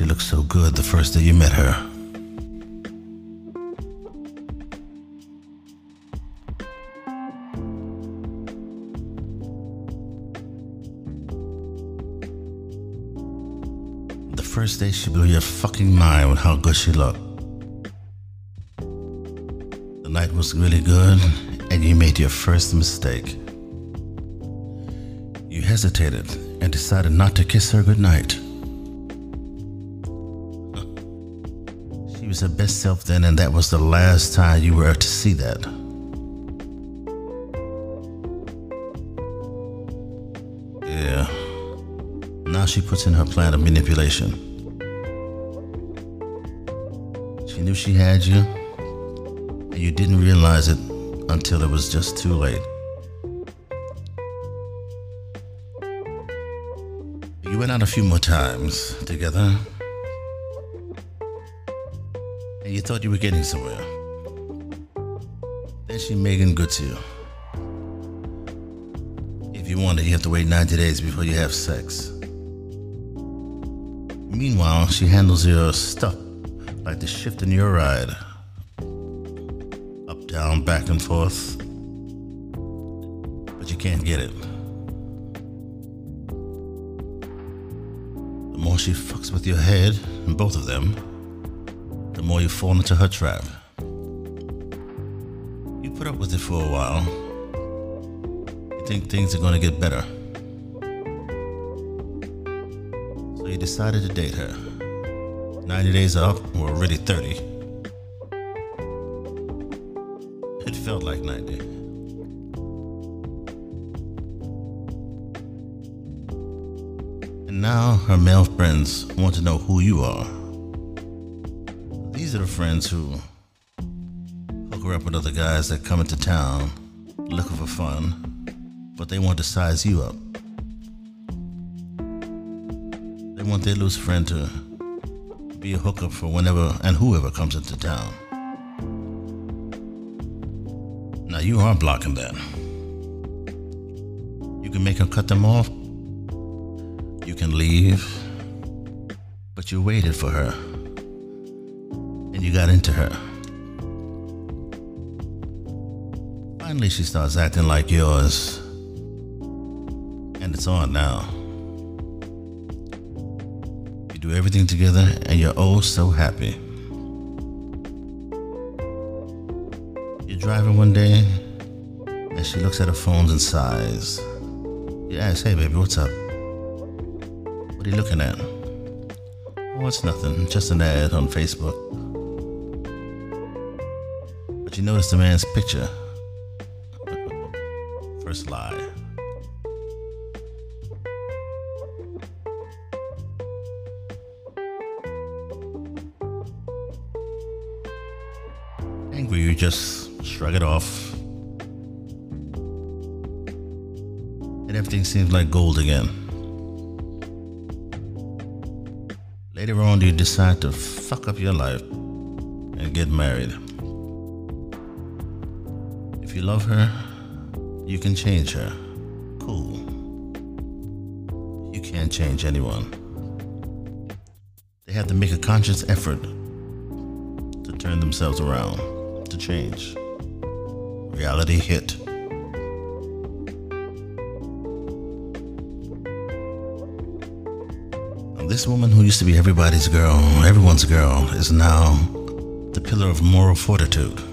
She looked so good the first day you met her. The first day she blew your fucking mind with how good she looked. The night was really good, and you made your first mistake. You hesitated and decided not to kiss her goodnight. She was her best self then, and that was the last time you were to see that. Yeah. Now she puts in her plan of manipulation. She knew she had you, and you didn't realize it until it was just too late. You went out a few more times together, and you thought you were getting somewhere. Then she Megan good to you. If you want it, you have to wait 90 days before you have sex. Meanwhile, she handles your stuff like the shift in your ride. Up, down, back and forth. But you can't get it. The more she fucks with your head, and both of them, the more you fall into her trap. You put up with it for a while. You think things are gonna get better. So you decided to date her. 90 days up, or already 30. It felt like 90. And now her male friends want to know who you are. These are the friends who hook her up with other guys that come into town looking for fun, but they want to size you up. They want their loose friend to be a hookup for whenever and whoever comes into town. Now you are blocking that. You can make her cut them off. You can leave. But you waited for her. And you got into her. Finally, she starts acting like yours. And it's on now. You do everything together, and you're oh so happy. You're driving one day, and she looks at her phone and sighs. You ask, hey baby, what's up? What are you looking at? Oh, it's nothing, just an ad on Facebook. But you notice the man's picture. First lie. Angry, you just shrug it off. And everything seems like gold again. Later on, you decide to fuck up your life and get married. If you love her, you can change her. Cool. You can't change anyone. They have to make a conscious effort to turn themselves around, to change. Reality hit. This woman who used to be everybody's girl, everyone's girl, is now the pillar of moral fortitude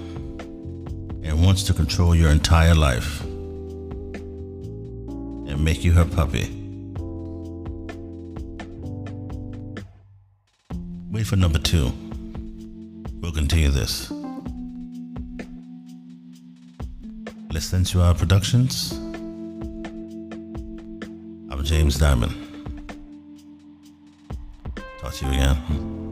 wants to control your entire life and make you her puppy. Wait for number two. We'll continue this. Les Sensual Productions. I'm James Diamond. Talk to you again.